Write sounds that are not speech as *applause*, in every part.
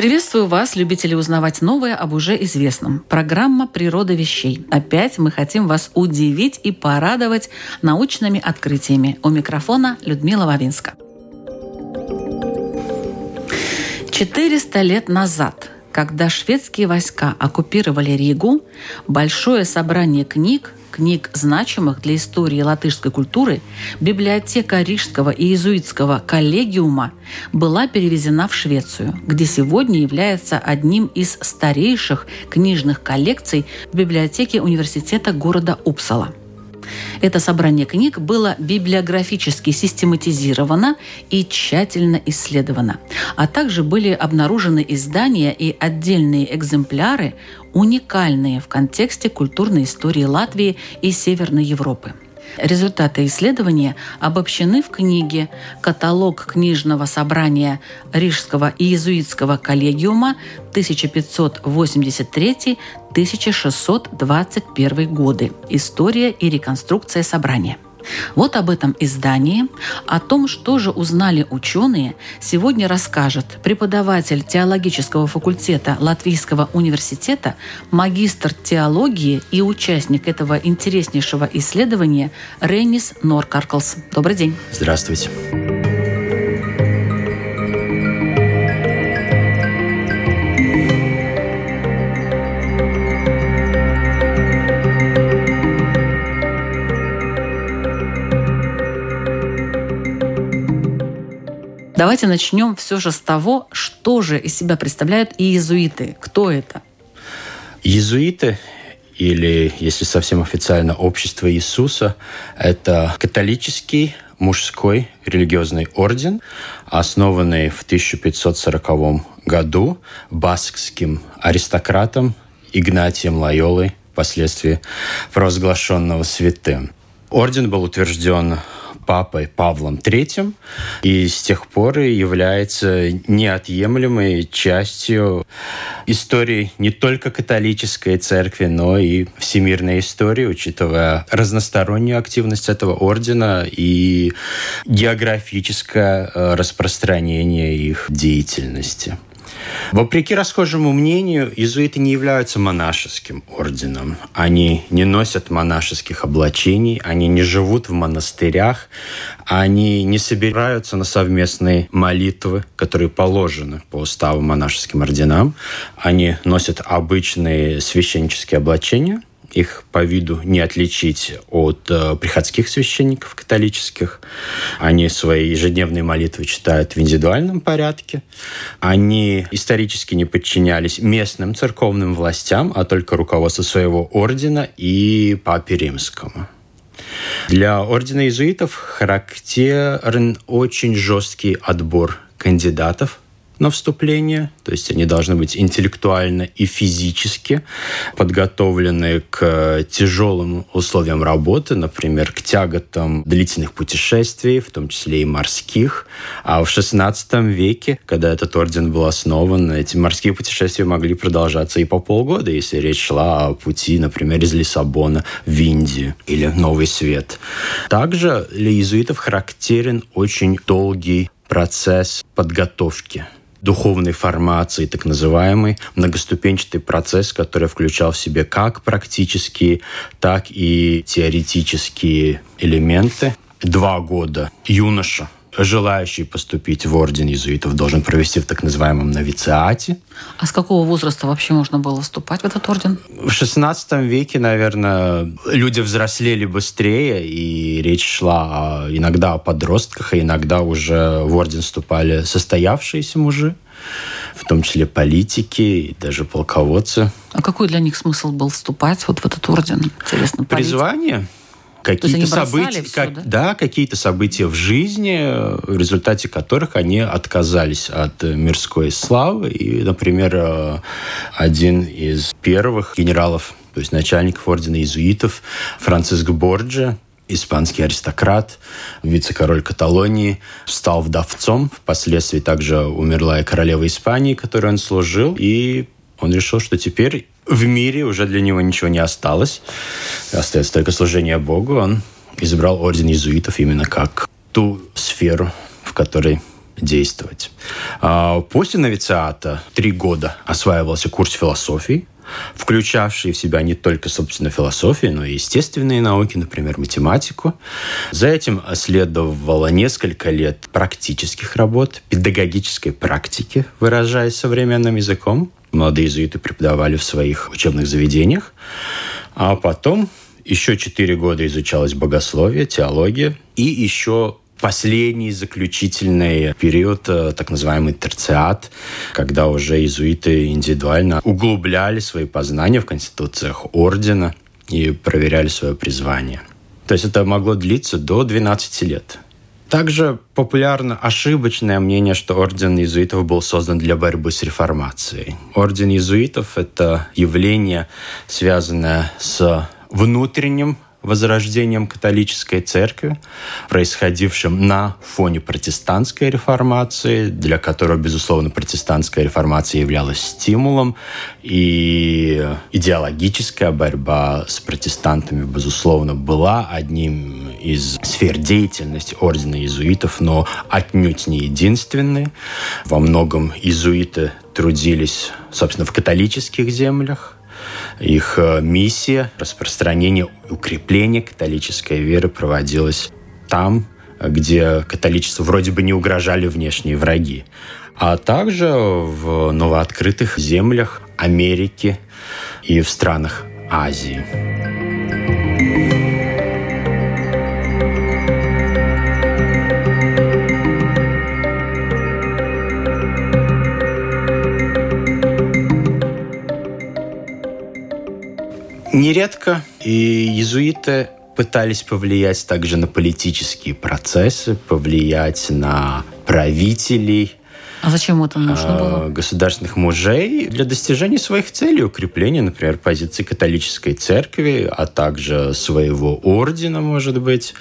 Приветствую вас, любители узнавать новое об уже известном. Программа «Природа вещей». Опять мы хотим вас удивить и порадовать научными открытиями. У микрофона Людмила Вавинска. 400 лет назад когда шведские войска оккупировали Ригу, большое собрание книг книг, значимых для истории латышской культуры, библиотека Рижского и иезуитского коллегиума была перевезена в Швецию, где сегодня является одним из старейших книжных коллекций в библиотеке университета города Упсала – это собрание книг было библиографически систематизировано и тщательно исследовано. А также были обнаружены издания и отдельные экземпляры, уникальные в контексте культурной истории Латвии и Северной Европы. Результаты исследования обобщены в книге «Каталог книжного собрания Рижского иезуитского коллегиума 1583-1621 годы. История и реконструкция собрания». Вот об этом издании, о том, что же узнали ученые, сегодня расскажет преподаватель теологического факультета Латвийского университета, магистр теологии и участник этого интереснейшего исследования Ренис Норкарклс. Добрый день. Здравствуйте. Давайте начнем все же с того, что же из себя представляют иезуиты. Кто это? Иезуиты или, если совсем официально, Общество Иисуса, это католический мужской религиозный орден, основанный в 1540 году баскским аристократом Игнатием Лайолой, впоследствии провозглашенного святым. Орден был утвержден папой Павлом III и с тех пор является неотъемлемой частью истории не только католической церкви, но и всемирной истории, учитывая разностороннюю активность этого ордена и географическое э, распространение их деятельности. Вопреки расхожему мнению, иезуиты не являются монашеским орденом. Они не носят монашеских облачений, они не живут в монастырях, они не собираются на совместные молитвы, которые положены по уставу монашеским орденам. Они носят обычные священнические облачения – их по виду не отличить от э, приходских священников католических. Они свои ежедневные молитвы читают в индивидуальном порядке. Они исторически не подчинялись местным церковным властям, а только руководству своего ордена и папе римскому. Для ордена иезуитов характерен очень жесткий отбор кандидатов на вступление, то есть они должны быть интеллектуально и физически подготовлены к тяжелым условиям работы, например, к тяготам длительных путешествий, в том числе и морских. А в XVI веке, когда этот орден был основан, эти морские путешествия могли продолжаться и по полгода, если речь шла о пути, например, из Лиссабона в Индию или Новый Свет. Также для иезуитов характерен очень долгий процесс подготовки духовной формации, так называемый многоступенчатый процесс, который включал в себе как практические, так и теоретические элементы. Два года юноша желающий поступить в орден иезуитов должен провести в так называемом новициате. А с какого возраста вообще можно было вступать в этот орден? В XVI веке, наверное, люди взрослели быстрее, и речь шла иногда о подростках, а иногда уже в орден вступали состоявшиеся мужи в том числе политики и даже полководцы. А какой для них смысл был вступать вот в этот орден? Интересно, Призвание какие-то события, все, как, да? да, какие-то события в жизни, в результате которых они отказались от мирской славы. И, например, э, один из первых генералов, то есть начальников ордена иезуитов, Франциск Борджа, испанский аристократ, вице-король Каталонии, стал вдовцом. Впоследствии также умерла и королева Испании, которой он служил. И он решил, что теперь в мире уже для него ничего не осталось. Остается только служение Богу. Он избрал орден иезуитов именно как ту сферу, в которой действовать. А после новициата три года осваивался курс философии, включавший в себя не только, собственно, философию, но и естественные науки, например, математику. За этим следовало несколько лет практических работ, педагогической практики, выражаясь современным языком. Молодые иезуиты преподавали в своих учебных заведениях. А потом еще четыре года изучалось богословие, теология, и еще последний заключительный период, э, так называемый терциат, когда уже иезуиты индивидуально углубляли свои познания в конституциях ордена и проверяли свое призвание. То есть это могло длиться до 12 лет. Также популярно ошибочное мнение, что орден иезуитов был создан для борьбы с реформацией. Орден иезуитов – это явление, связанное с внутренним возрождением католической церкви, происходившим на фоне протестантской реформации, для которой, безусловно, протестантская реформация являлась стимулом, и идеологическая борьба с протестантами, безусловно, была одним из сфер деятельности ордена иезуитов, но отнюдь не единственной. Во многом иезуиты трудились, собственно, в католических землях, их э, миссия распространения, укрепления католической веры проводилась там, где католичеству вроде бы не угрожали внешние враги, а также в новооткрытых землях Америки и в странах Азии. Нередко и иезуиты пытались повлиять также на политические процессы, повлиять на правителей, а зачем это нужно было? А, государственных мужей для достижения своих целей, укрепления, например, позиции католической церкви, а также своего ордена, может быть.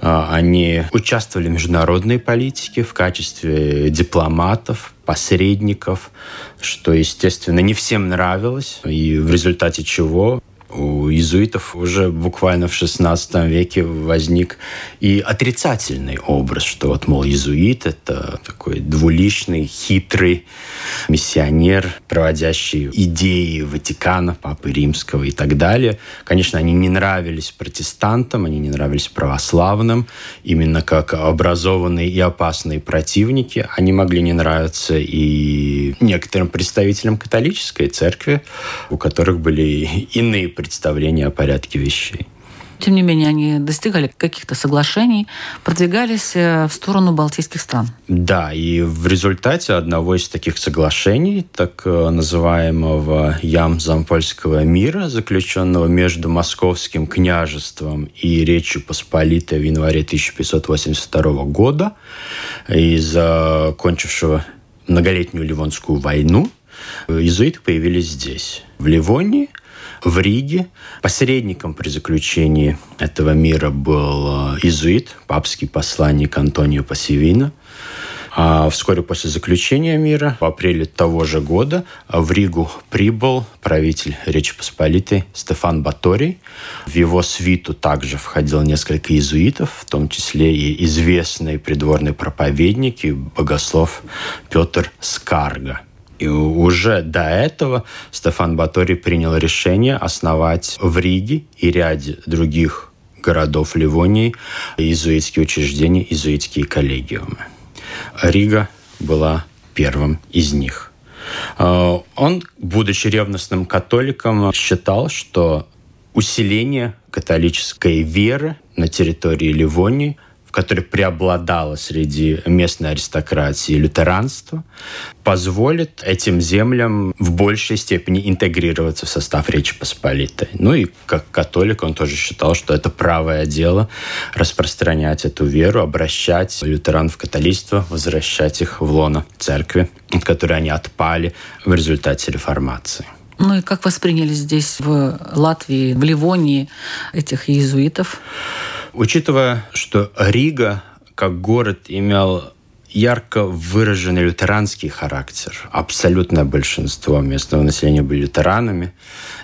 А, они участвовали в международной политике в качестве дипломатов, посредников, что, естественно, не всем нравилось, и в результате чего у иезуитов уже буквально в XVI веке возник и отрицательный образ, что вот, мол, иезуит – это такой двуличный, хитрый миссионер, проводящий идеи Ватикана, Папы Римского и так далее. Конечно, они не нравились протестантам, они не нравились православным, именно как образованные и опасные противники. Они могли не нравиться и некоторым представителям католической церкви, у которых были иные представление о порядке вещей. Тем не менее, они достигали каких-то соглашений, продвигались э, в сторону балтийских стран. Да, и в результате одного из таких соглашений, так э, называемого Ям-Зампольского мира, заключенного между Московским княжеством и Речью Посполитой в январе 1582 года, и закончившего многолетнюю Ливонскую войну, иезуиты появились здесь, в Ливонии – в Риге. Посредником при заключении этого мира был э, иезуит, папский посланник Антонио Пассивино. А вскоре после заключения мира, в апреле того же года, в Ригу прибыл правитель Речи Посполитой Стефан Баторий. В его свиту также входил несколько иезуитов, в том числе и известный придворный проповедник и богослов Петр Скарга. И уже до этого Стефан Батори принял решение основать в Риге и ряде других городов Ливонии иезуитские учреждения, иезуитские коллегиумы. Рига была первым из них. А, он, будучи ревностным католиком, считал, что усиление католической веры на территории Ливонии которое преобладало среди местной аристократии лютеранства, позволит этим землям в большей степени интегрироваться в состав Речи Посполитой. Ну и как католик он тоже считал, что это правое дело распространять эту веру, обращать лютеран в католичество, возвращать их в лоно церкви, от которой они отпали в результате реформации. Ну и как восприняли здесь, в Латвии, в Ливонии, этих иезуитов? Учитывая, что Рига как город имел ярко выраженный лютеранский характер. Абсолютное большинство местного населения были лютеранами,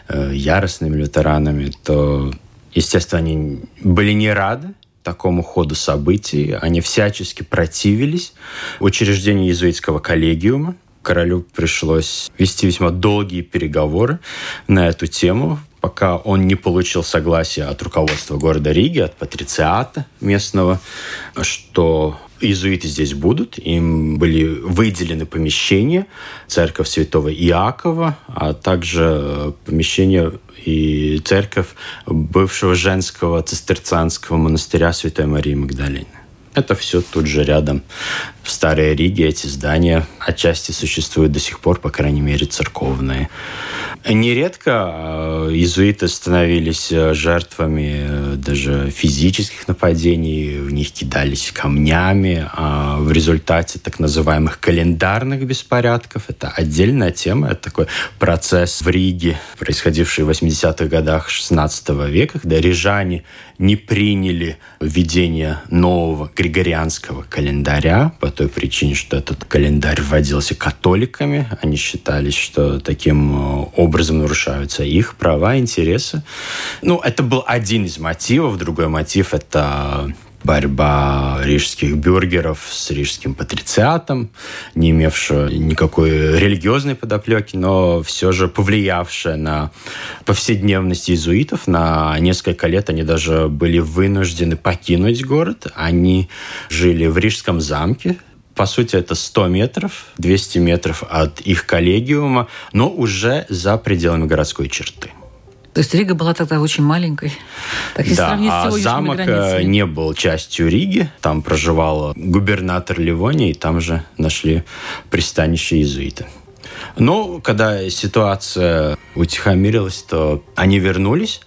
э, яростными лютеранами, то, естественно, они были не рады такому ходу событий. Они всячески противились учреждению иезуитского коллегиума. Королю пришлось вести весьма долгие переговоры на эту тему, пока он не получил согласия от руководства города Риги, от патрициата местного, что иезуиты здесь будут. Им были выделены помещения, церковь святого Иакова, а также помещение и церковь бывшего женского цистерцианского монастыря Святой Марии Магдалины. Это все тут же рядом. В Старой Риге эти здания отчасти существуют до сих пор, по крайней мере, церковные. Нередко э, иезуиты становились э, жертвами э, даже физических нападений, в них кидались камнями. А в результате так называемых календарных беспорядков, это отдельная тема, это такой процесс в Риге, происходивший в 80-х годах 16 века, когда рижане не приняли введение нового григорианского календаря по той причине, что этот календарь вводился католиками. Они считали, что таким образом образом нарушаются их права, интересы. Ну, это был один из мотивов. Другой мотив – это борьба рижских бюргеров с рижским патрициатом, не имевшая никакой религиозной подоплеки, но все же повлиявшая на повседневность иезуитов. На несколько лет они даже были вынуждены покинуть город. Они жили в Рижском замке, по сути, это 100 метров, 200 метров от их коллегиума, но уже за пределами городской черты. То есть Рига была тогда очень маленькой. Так, да, а замок э, границами. не был частью Риги. Там проживал губернатор Ливонии, и там же нашли пристанище иезуита. Но когда ситуация утихомирилась, то они вернулись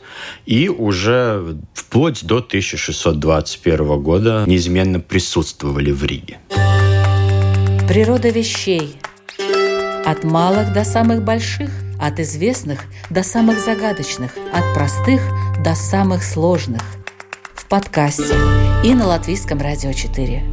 и уже вплоть до 1621 года неизменно присутствовали в Риге. Природа вещей. От малых до самых больших, от известных до самых загадочных, от простых до самых сложных. В подкасте и на Латвийском радио 4.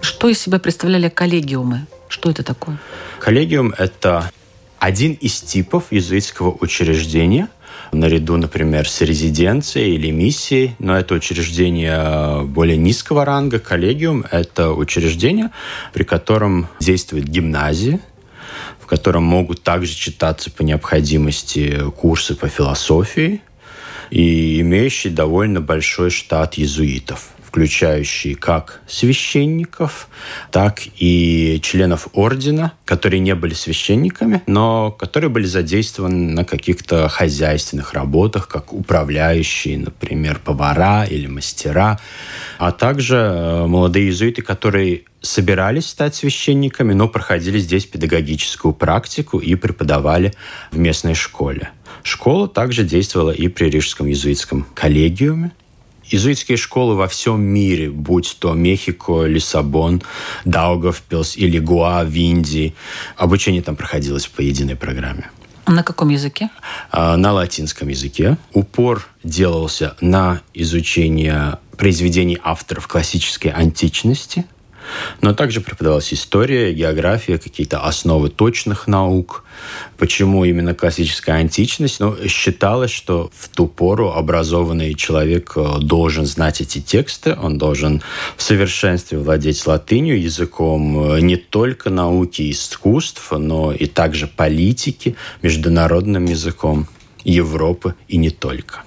Что из себя представляли коллегиумы? Что это такое? Коллегиум – это один из типов иезуитского учреждения, наряду, например, с резиденцией или миссией, но это учреждение более низкого ранга, коллегиум, это учреждение, при котором действует гимназия, в котором могут также читаться по необходимости курсы по философии и имеющий довольно большой штат иезуитов включающий как священников, так и членов ордена, которые не были священниками, но которые были задействованы на каких-то хозяйственных работах, как управляющие, например, повара или мастера, а также э, молодые иезуиты, которые собирались стать священниками, но проходили здесь педагогическую практику и преподавали в местной школе. Школа также действовала и при Рижском иезуитском коллегиуме, Иезуитские школы во всем мире, будь то Мехико, Лиссабон, Даугавпилс или Гуа в Индии, обучение там проходилось по единой программе. На каком языке? А, на латинском языке. Упор делался на изучение произведений авторов классической античности – но также преподавалась история, география, какие-то основы точных наук. Почему именно классическая античность? Ну, считалось, что в ту пору образованный человек э, должен знать эти тексты, он должен в совершенстве владеть латынью, языком э, не только науки и искусств, но и также политики, международным языком Европы и не только.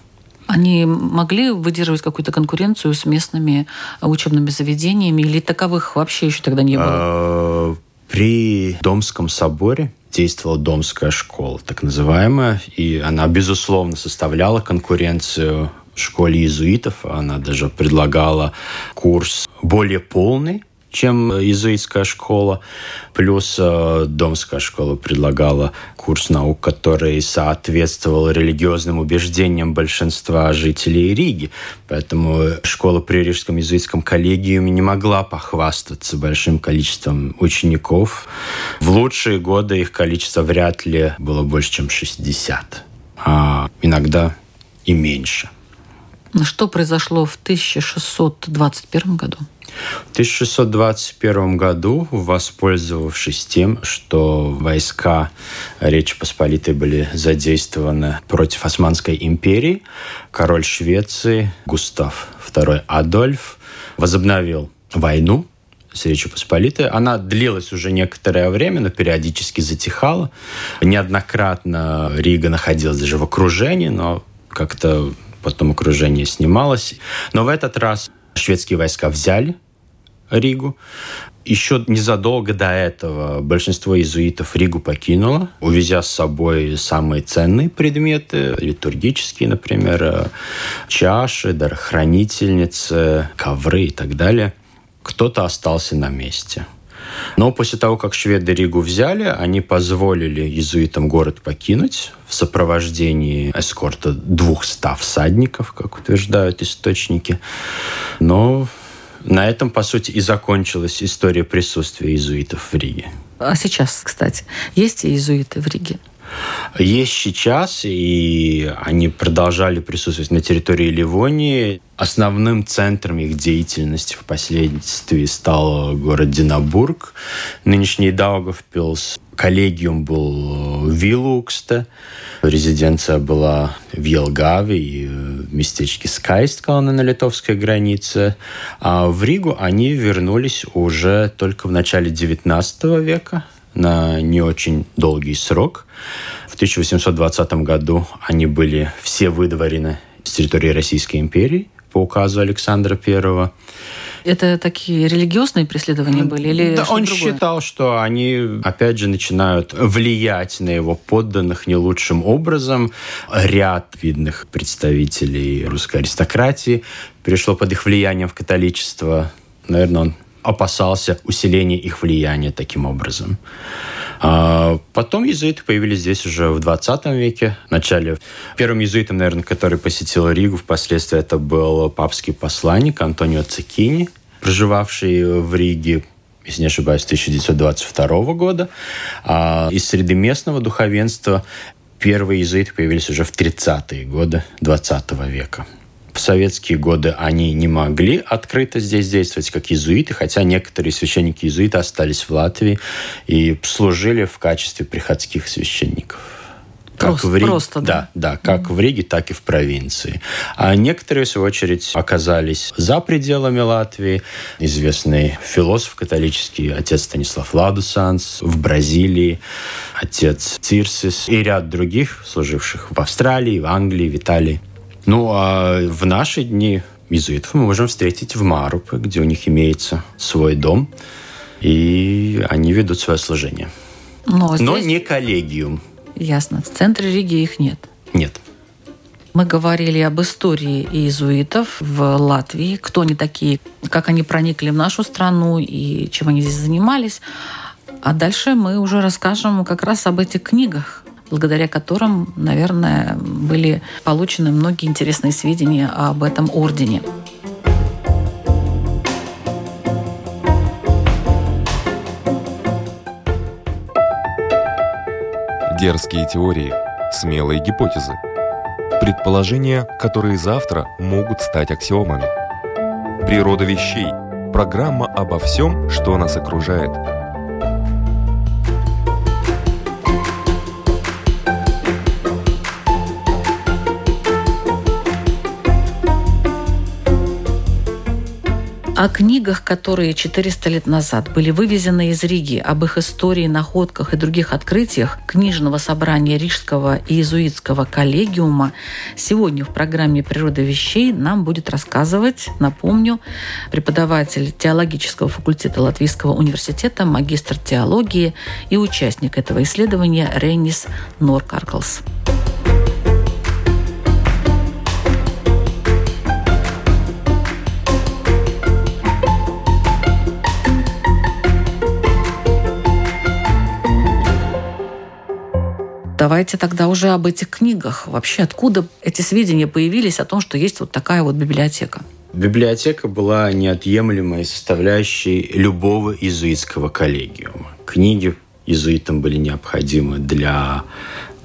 Они могли выдерживать какую-то конкуренцию с местными учебными заведениями или таковых вообще еще тогда не было? А, при Домском соборе действовала Домская школа, так называемая, и она, безусловно, составляла конкуренцию школе иезуитов. Она даже предлагала курс более полный, чем иезуитская школа. Плюс э, Домская школа предлагала курс наук, который соответствовал религиозным убеждениям большинства жителей Риги. Поэтому школа при Рижском иезуитском коллегиуме не могла похвастаться большим количеством учеников. В лучшие годы их количество вряд ли было больше, чем 60, а иногда и меньше. Что произошло в 1621 году? В 1621 году, воспользовавшись тем, что войска Речи Посполитой были задействованы против Османской империи, король Швеции Густав II Адольф возобновил войну с Речью Посполитой. Она длилась уже некоторое время, но периодически затихала. Неоднократно Рига находилась даже в окружении, но как-то потом окружение снималось. Но в этот раз шведские войска взяли Ригу. Еще незадолго до этого большинство иезуитов Ригу покинуло, увезя с собой самые ценные предметы, литургические, например, чаши, дарохранительницы, ковры и так далее. Кто-то остался на месте. Но после того, как шведы Ригу взяли, они позволили иезуитам город покинуть в сопровождении эскорта двухста всадников, как утверждают источники. Но на этом, по сути, и закончилась история присутствия иезуитов в Риге. А сейчас, кстати, есть иезуиты в Риге? Есть сейчас, и они продолжали присутствовать на территории Ливонии. Основным центром их деятельности впоследствии стал город Динабург, нынешний Даугавпилс. Коллегиум был в Вилуксте, резиденция была в Елгаве и в местечке Скайсткална на литовской границе. А в Ригу они вернулись уже только в начале XIX века, на не очень долгий срок. В 1820 году они были все выдворены с территории Российской империи по указу Александра I. Это такие религиозные преследования были? Или да, он другое? считал, что они, опять же, начинают влиять на его подданных не лучшим образом. Ряд видных представителей русской аристократии перешло под их влиянием в католичество. Наверное, он опасался усиления их влияния таким образом. А потом иезуиты появились здесь уже в 20 веке. В начале первым иезуитом, наверное, который посетил Ригу, впоследствии это был папский посланник Антонио Цикини, проживавший в Риге если не ошибаюсь, 1922 года. А из среды местного духовенства первые иезуиты появились уже в 30-е годы 20 века. В советские годы они не могли открыто здесь действовать, как иезуиты, хотя некоторые священники иезуиты остались в Латвии и служили в качестве приходских священников. Как просто, в Риге, просто, да? Да, да как mm-hmm. в Риге, так и в провинции. А некоторые, в свою очередь, оказались за пределами Латвии. Известный философ католический, отец Станислав Ладусанс, в Бразилии, отец Цирсис и ряд других, служивших в Австралии, в Англии, в Италии. Ну, а в наши дни иезуитов мы можем встретить в Марупе, где у них имеется свой дом, и они ведут свое служение. Но, здесь... Но не коллегиум. Ясно. В центре Риги их нет. Нет. Мы говорили об истории иезуитов в Латвии, кто они такие, как они проникли в нашу страну и чем они здесь занимались. А дальше мы уже расскажем как раз об этих книгах, благодаря которым, наверное, были получены многие интересные сведения об этом ордене. Дерзкие теории, смелые гипотезы, предположения, которые завтра могут стать аксиомами. Природа вещей – программа обо всем, что нас окружает – О книгах, которые 400 лет назад были вывезены из Риги, об их истории, находках и других открытиях книжного собрания Рижского и иезуитского коллегиума, сегодня в программе «Природа вещей» нам будет рассказывать, напомню, преподаватель теологического факультета Латвийского университета, магистр теологии и участник этого исследования Рейнис Норкарклс. Давайте тогда уже об этих книгах. Вообще, откуда эти сведения появились о том, что есть вот такая вот библиотека? Библиотека была неотъемлемой составляющей любого иезуитского коллегиума. Книги иезуитам были необходимы для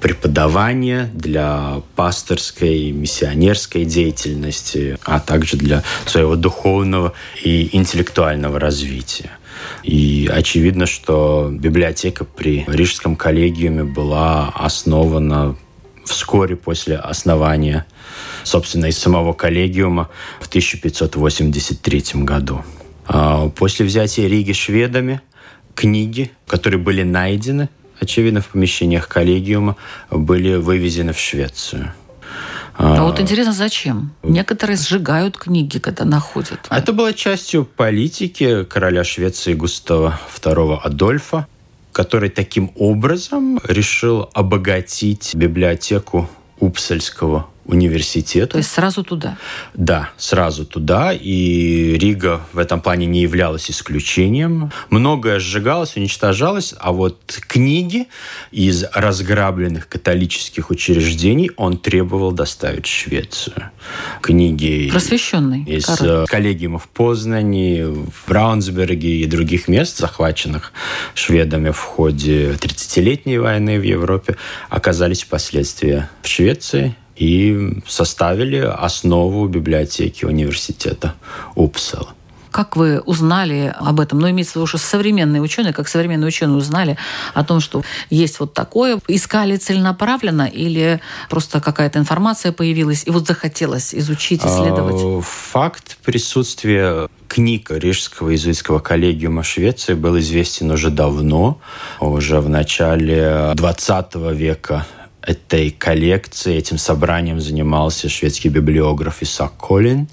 преподавания, для пасторской, миссионерской деятельности, а также для своего духовного и интеллектуального развития. И очевидно, что библиотека при Рижском коллегиуме была основана вскоре после основания, собственно, из самого коллегиума в 1583 году. А после взятия Риги шведами книги, которые были найдены, очевидно, в помещениях коллегиума, были вывезены в Швецию. А вот интересно, зачем? Некоторые сжигают книги, когда находят. Это было частью политики короля Швеции Густава II Адольфа, который таким образом решил обогатить библиотеку Упсальского университета. То есть сразу туда? Да, сразу туда. И Рига в этом плане не являлась исключением. Многое сжигалось, уничтожалось, а вот книги из разграбленных католических учреждений он требовал доставить в Швецию. Книги Просвещенный, из король. Э, коллегиумов в Познани, в Браунсберге и других мест, захваченных шведами в ходе 30-летней войны в Европе, оказались впоследствии в Швеции и составили основу библиотеки университета Упсала. Как вы узнали об этом? Ну, имеется в виду, что современные ученые, как современные ученые узнали о том, что есть вот такое. Искали целенаправленно или просто какая-то информация появилась, и вот захотелось изучить, исследовать? А, факт присутствия книг Рижского иезуитского коллегиума Швеции был известен уже давно, уже в начале 20 века этой коллекции, этим собранием занимался шведский библиограф Исаак Колин.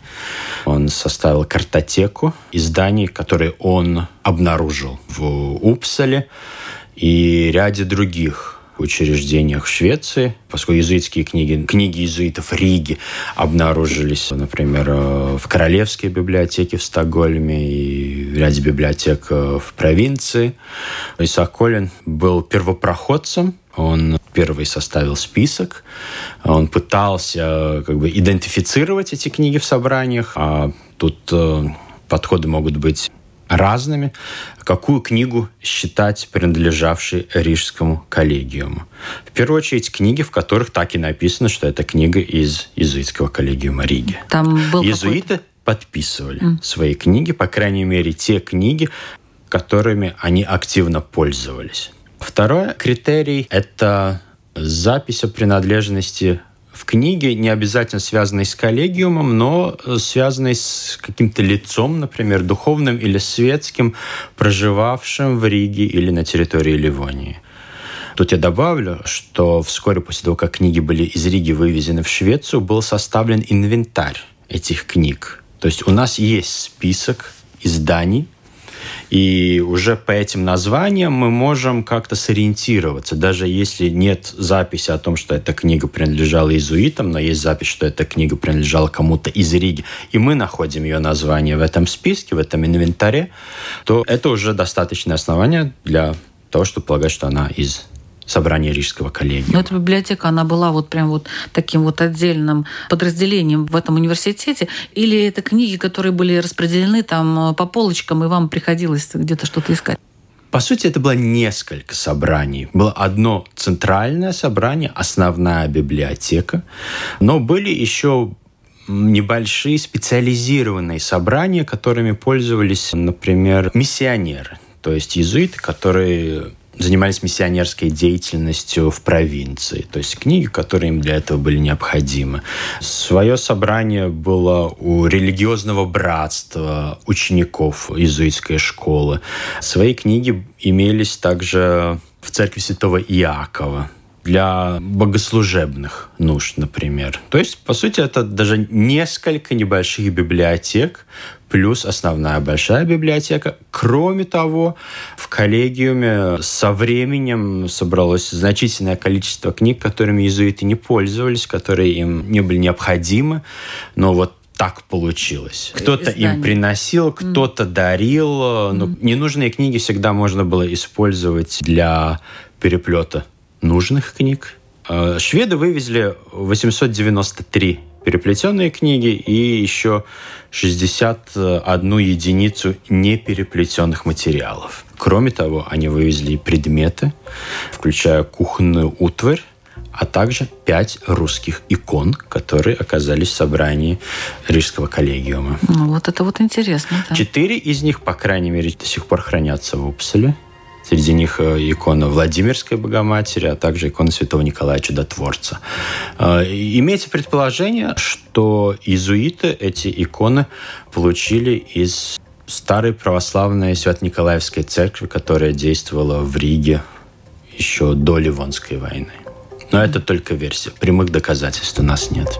Он составил картотеку изданий, которые он обнаружил в Упсале и ряде других учреждениях Швеции, поскольку иезуитские книги, книги иезуитов Риги обнаружились, например, в Королевской библиотеке в Стокгольме и в ряде библиотек в провинции. Исаак Колин был первопроходцем он первый составил список, он пытался как бы идентифицировать эти книги в собраниях, а тут э, подходы могут быть разными, какую книгу считать принадлежавшей Рижскому коллегиуму. В первую очередь книги, в которых так и написано, что это книга из иезуитского коллегиума Риги. Там был Иезуиты подписывали mm. свои книги, по крайней мере, те книги, которыми они активно пользовались. Второй критерий – это запись о принадлежности в книге, не обязательно связанной с коллегиумом, но связанной с каким-то лицом, например, духовным или светским, проживавшим в Риге или на территории Ливонии. Тут я добавлю, что вскоре после того, как книги были из Риги вывезены в Швецию, был составлен инвентарь этих книг. То есть у нас есть список изданий, и уже по этим названиям мы можем как-то сориентироваться. Даже если нет записи о том, что эта книга принадлежала иезуитам, но есть запись, что эта книга принадлежала кому-то из Риги, и мы находим ее название в этом списке, в этом инвентаре, то это уже достаточное основание для того, чтобы полагать, что она из собрание Рижского коллегиума. Но эта библиотека, она была вот прям вот таким вот отдельным подразделением в этом университете? Или это книги, которые были распределены там э, по полочкам, и вам приходилось где-то что-то искать? По сути, это было несколько собраний. Было одно центральное собрание, основная библиотека, но были еще небольшие специализированные собрания, которыми пользовались, например, миссионеры, то есть иезуиты, которые занимались миссионерской деятельностью в провинции. То есть книги, которые им для этого были необходимы. Свое собрание было у религиозного братства учеников иезуитской школы. Свои книги имелись также в церкви святого Иакова для богослужебных нужд, например. То есть, по сути, это даже несколько небольших библиотек, плюс основная большая библиотека. Кроме того, в коллегиуме со временем собралось значительное количество книг, которыми иезуиты не пользовались, которые им не были необходимы, но вот так получилось. Кто-то им приносил, кто-то mm. дарил. Mm. Ну, ненужные книги всегда можно было использовать для переплета нужных книг. Э, шведы вывезли 893 переплетенные книги и еще 61 единицу непереплетенных материалов. Кроме того, они вывезли предметы, включая кухонную утварь, а также пять русских икон, которые оказались в собрании Рижского коллегиума. Ну, вот это вот интересно. Да. Четыре из них, по крайней мере, до сих пор хранятся в Упселе. Среди них э, икона Владимирской Богоматери, а также икона Святого Николая Чудотворца. Э, имеется предположение, что иезуиты эти иконы получили из старой православной Свято-Николаевской церкви, которая действовала в Риге еще до Ливонской войны. Но это только версия. Прямых доказательств у нас нет.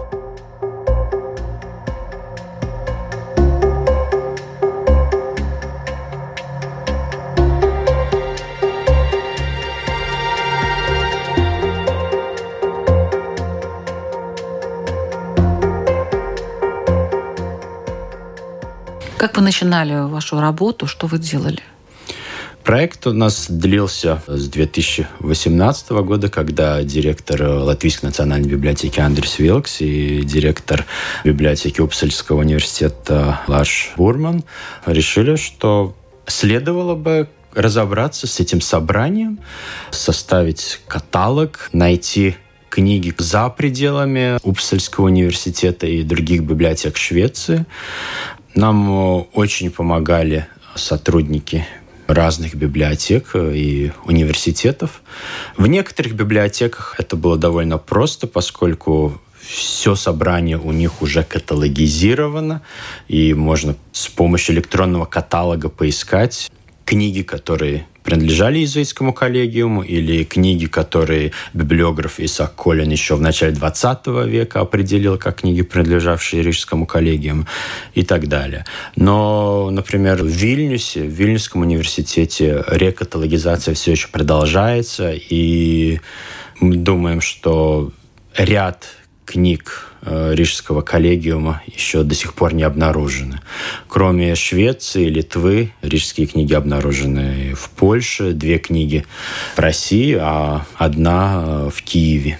Как вы начинали вашу работу? Что вы делали? Проект у нас длился с 2018 года, когда директор Латвийской национальной библиотеки Андрес Вилкс и директор библиотеки Упсальского университета Лаш Бурман решили, что следовало бы разобраться с этим собранием, составить каталог, найти книги за пределами Упсальского университета и других библиотек Швеции. Нам очень помогали сотрудники разных библиотек э, и университетов. В некоторых библиотеках это было довольно просто, поскольку все собрание у них уже каталогизировано, и можно с помощью электронного каталога поискать книги, которые принадлежали иезуитскому коллегиуму, или книги, которые библиограф Исаак Колин еще в начале 20 века определил как книги, принадлежавшие Рижскому коллегиуму, и так далее. Но, например, в Вильнюсе, в Вильнюсском университете рекаталогизация все еще продолжается, и мы думаем, что ряд книг Э, Рижского коллегиума еще до сих пор не обнаружены. Кроме Швеции, Литвы, рижские книги обнаружены в Польше, две книги в России, а одна э, в Киеве.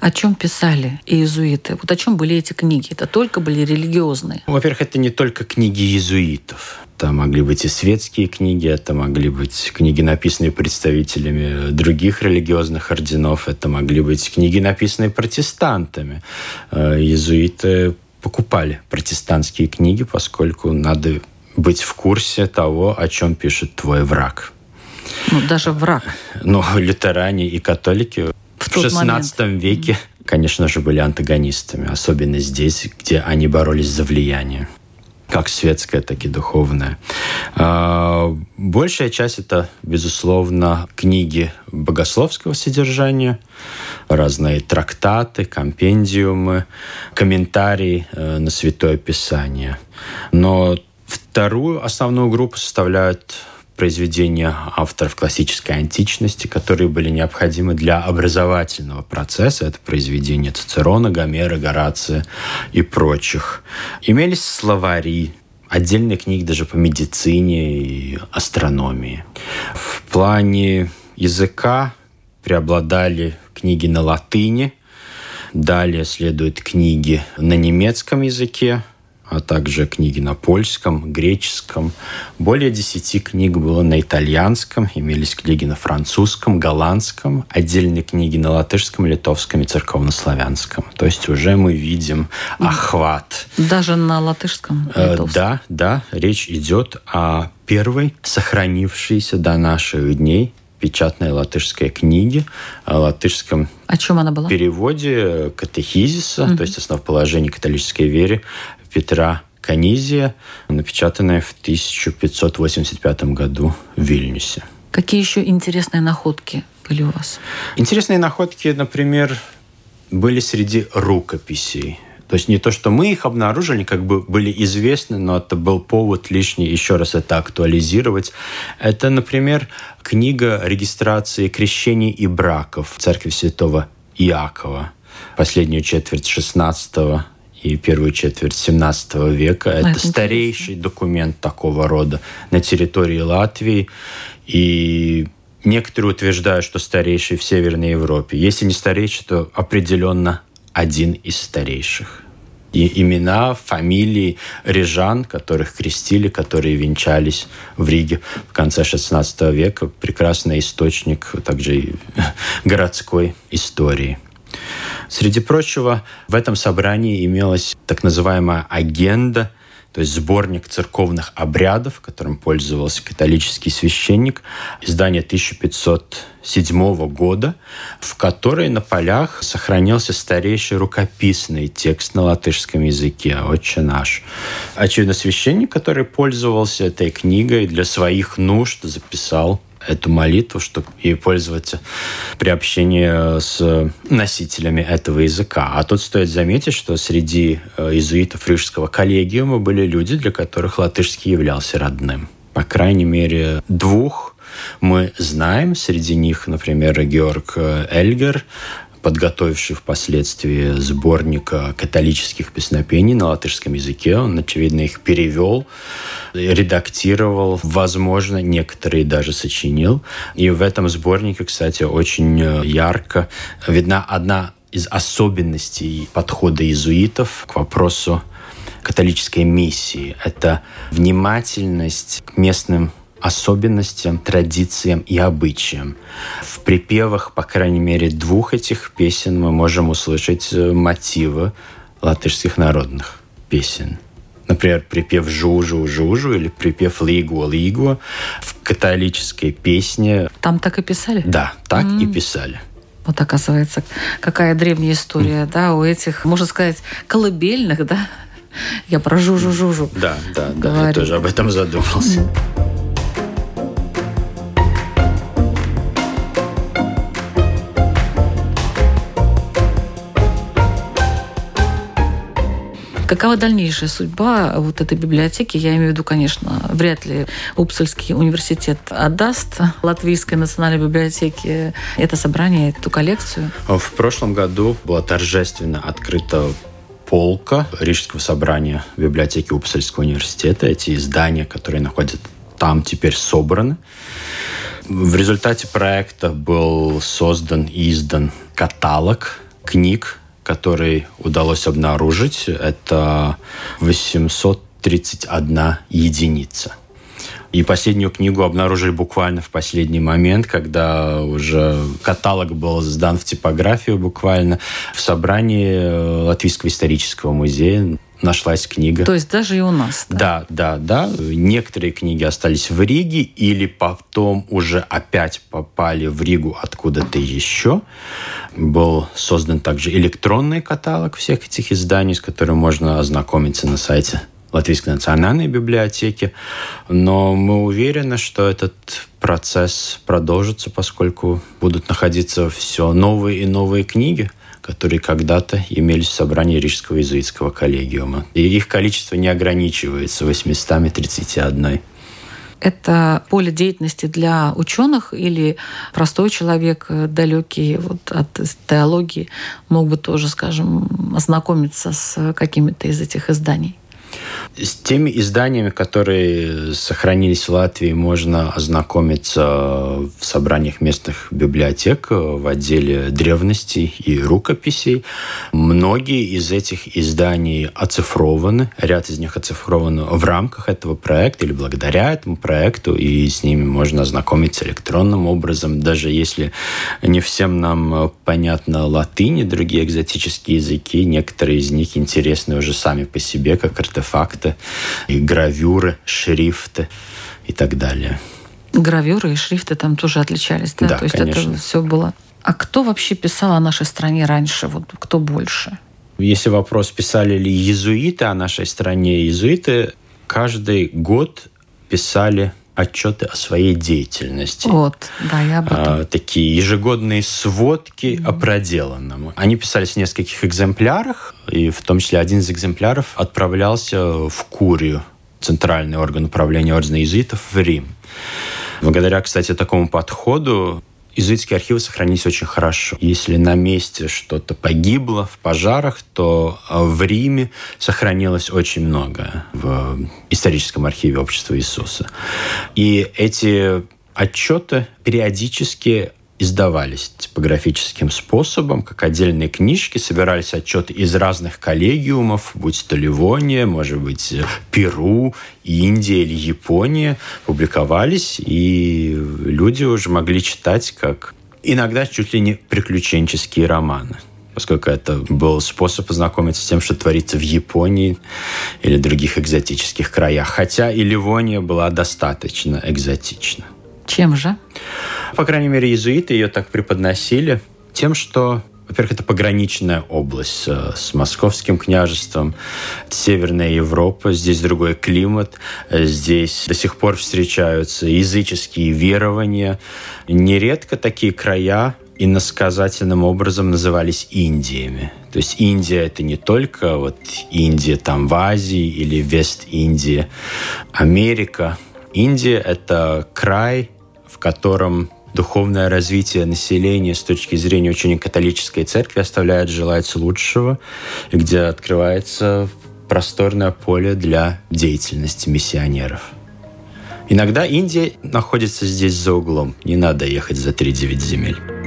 О чем писали иезуиты? Вот о чем были эти книги? Это только были религиозные? Во-первых, это не только книги иезуитов. Это могли быть и светские книги, это могли быть книги, написанные представителями других религиозных орденов, это могли быть книги, написанные протестантами. Э, иезуиты покупали протестантские книги, поскольку надо быть в курсе того, о чем пишет твой враг. Ну, даже враг. Ну, *laughs* лютеране и католики в, в XVI веке, конечно же, были антагонистами, особенно здесь, где они боролись за влияние как светская, так и духовная. А, большая часть это, безусловно, книги богословского содержания, разные трактаты, компендиумы, комментарии э, на Святое Писание. Но вторую основную группу составляют произведения авторов классической античности, которые были необходимы для образовательного процесса. Это произведения Цицерона, Гомера, Горация и прочих. Имелись словари, отдельные книги даже по медицине и астрономии. В плане языка преобладали книги на латыни, далее следуют книги на немецком языке, а также книги на польском, греческом. Более десяти книг было на итальянском, имелись книги на французском, голландском, отдельные книги на латышском, литовском и церковнославянском. То есть уже мы видим охват. Даже на латышском? Э, литовском. Да, да. Речь идет о первой сохранившейся до наших дней печатной латышской книги о латышском о чем она была? переводе катехизиса, mm-hmm. то есть основоположение католической веры Петра Канизия, напечатанная в 1585 году в Вильнюсе. Какие еще интересные находки были у вас? Интересные находки, например, были среди рукописей. То есть не то, что мы их обнаружили, как бы были известны, но это был повод лишний еще раз это актуализировать. Это, например, книга регистрации крещений и браков церкви святого Иакова, последнюю четверть 16 и первую четверть 17 века. Это, это старейший интересно. документ такого рода на территории Латвии. И Некоторые утверждают, что старейший в Северной Европе. Если не старейший, то определенно один из старейших. И имена, фамилии рижан, которых крестили, которые венчались в Риге в конце XVI века. Прекрасный источник также и *laughs* городской истории. Среди прочего, в этом собрании имелась так называемая агенда – то есть сборник церковных обрядов, которым пользовался католический священник, издание 1507 года, в которой на полях сохранился старейший рукописный текст на латышском языке «Отче наш». Очевидно, священник, который пользовался этой книгой для своих нужд, записал эту молитву, чтобы ей пользоваться при общении с носителями этого языка. А тут стоит заметить, что среди э, иезуитов Рижского коллегиума были люди, для которых латышский являлся родным. По крайней мере, двух мы знаем. Среди них, например, Георг Эльгер, подготовивший впоследствии сборник католических песнопений на латышском языке. Он, очевидно, их перевел, редактировал, возможно, некоторые даже сочинил. И в этом сборнике, кстати, очень ярко видна одна из особенностей подхода иезуитов к вопросу католической миссии. Это внимательность к местным особенностям, традициям и обычаям. В припевах, по крайней мере, двух этих песен мы можем услышать э, мотивы латышских народных песен. Например, припев «Жужу, жужу» или припев «Лигу, лигу» в католической песне. Там так и писали? Да, так mm. и писали. Вот оказывается, какая древняя история, mm. да, у этих, можно сказать, колыбельных, да? Я про жужу-жужу. Да, да, говорю. да, я тоже об этом задумался. Mm. Какова дальнейшая судьба вот этой библиотеки? Я имею в виду, конечно, вряд ли Упсальский университет отдаст Латвийской национальной библиотеке это собрание, эту коллекцию. В прошлом году была торжественно открыта полка Рижского собрания библиотеки Упсальского университета. Эти издания, которые находятся там, теперь собраны. В результате проекта был создан и издан каталог книг который удалось обнаружить, это 831 единица. И последнюю книгу обнаружили буквально в последний момент, когда уже каталог был сдан в типографию буквально в собрании Латвийского исторического музея нашлась книга. То есть даже и у нас. Да, да, да. да. Некоторые книги остались в Риге или потом уже опять попали в Ригу откуда-то еще. Был создан также электронный каталог всех этих изданий, с которым можно ознакомиться на сайте Латвийской национальной библиотеки. Но мы уверены, что этот процесс продолжится, поскольку будут находиться все новые и новые книги которые когда-то имелись в собрании Рижского иезуитского коллегиума. И их количество не ограничивается 831 это поле деятельности для ученых или простой человек, э, далекий вот от теологии, мог бы тоже, скажем, ознакомиться с какими-то из этих изданий? С теми изданиями, которые сохранились в Латвии, можно ознакомиться в собраниях местных библиотек в отделе древностей и рукописей. Многие из этих изданий оцифрованы, ряд из них оцифрованы в рамках этого проекта или благодаря этому проекту, и с ними можно ознакомиться электронным образом, даже если не всем нам понятно латынь и другие экзотические языки, некоторые из них интересны уже сами по себе, как артефакты шрифты, и гравюры, шрифты и так далее. Гравюры и шрифты там тоже отличались, да? Да, То есть конечно. это все было. А кто вообще писал о нашей стране раньше? Вот кто больше? Если вопрос, писали ли иезуиты о нашей стране, иезуиты каждый год писали отчеты о своей деятельности. Вот, да, я об этом. А, такие ежегодные сводки mm-hmm. о проделанном. Они писались в нескольких экземплярах, и в том числе один из экземпляров отправлялся в Курию, центральный орган управления ордена иезуитов в Рим. Благодаря, кстати, такому подходу Иезуитские архивы сохранились очень хорошо. Если на месте что-то погибло в пожарах, то э, в Риме сохранилось очень много в историческом архиве Общества Иисуса. И эти отчеты периодически издавались типографическим способом, как отдельные книжки, собирались отчеты из разных коллегиумов, будь то Ливония, может быть, Перу, Индия или Япония, публиковались, и люди уже могли читать как иногда чуть ли не приключенческие романы поскольку это был способ познакомиться с тем, что творится в Японии или других экзотических краях. Хотя и Ливония была достаточно экзотична. Чем же? По крайней мере, иезуиты ее так преподносили тем, что во-первых, это пограничная область э, с московским княжеством, Северная Европа, здесь другой климат, здесь до сих пор встречаются языческие верования. Нередко такие края иносказательным образом назывались Индиями. То есть Индия это не только вот Индия там в Азии или Вест-Индия, Америка. Индия это край, в котором духовное развитие населения с точки зрения учения католической церкви оставляет желать лучшего, где открывается просторное поле для деятельности миссионеров. Иногда Индия находится здесь за углом. Не надо ехать за 3-9 земель.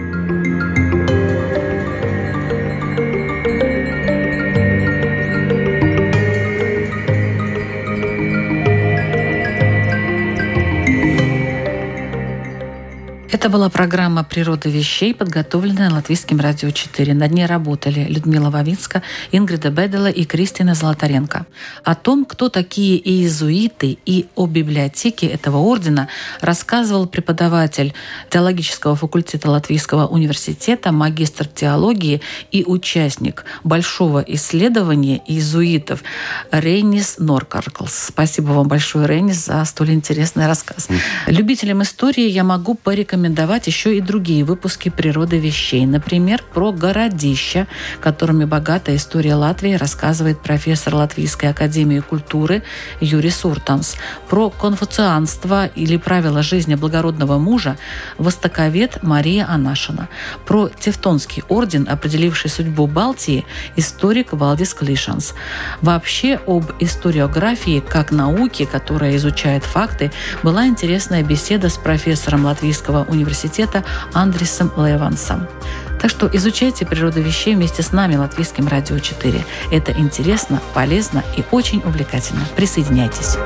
Это была программа «Природа вещей», подготовленная Латвийским радио 4. На дне работали Людмила Вавинска, Ингрида Бедела и Кристина Золотаренко. О том, кто такие иезуиты и о библиотеке этого ордена рассказывал преподаватель теологического факультета Латвийского университета, магистр теологии и участник большого исследования иезуитов Рейнис Норкарклс. Спасибо вам большое, Рейнис, за столь интересный рассказ. Любителям истории я могу порекомендовать рекомендовать еще и другие выпуски «Природы вещей». Например, про городища, которыми богата история Латвии, рассказывает профессор Латвийской академии культуры Юрий Суртанс. Про конфуцианство или правила жизни благородного мужа востоковед Мария Анашина. Про Тевтонский орден, определивший судьбу Балтии, историк Валдис Клишанс. Вообще об историографии как науке, которая изучает факты, была интересная беседа с профессором Латвийского университета университета Андресом Левансом. Так что изучайте природу вещей вместе с нами, Латвийским радио 4. Это интересно, полезно и очень увлекательно. Присоединяйтесь.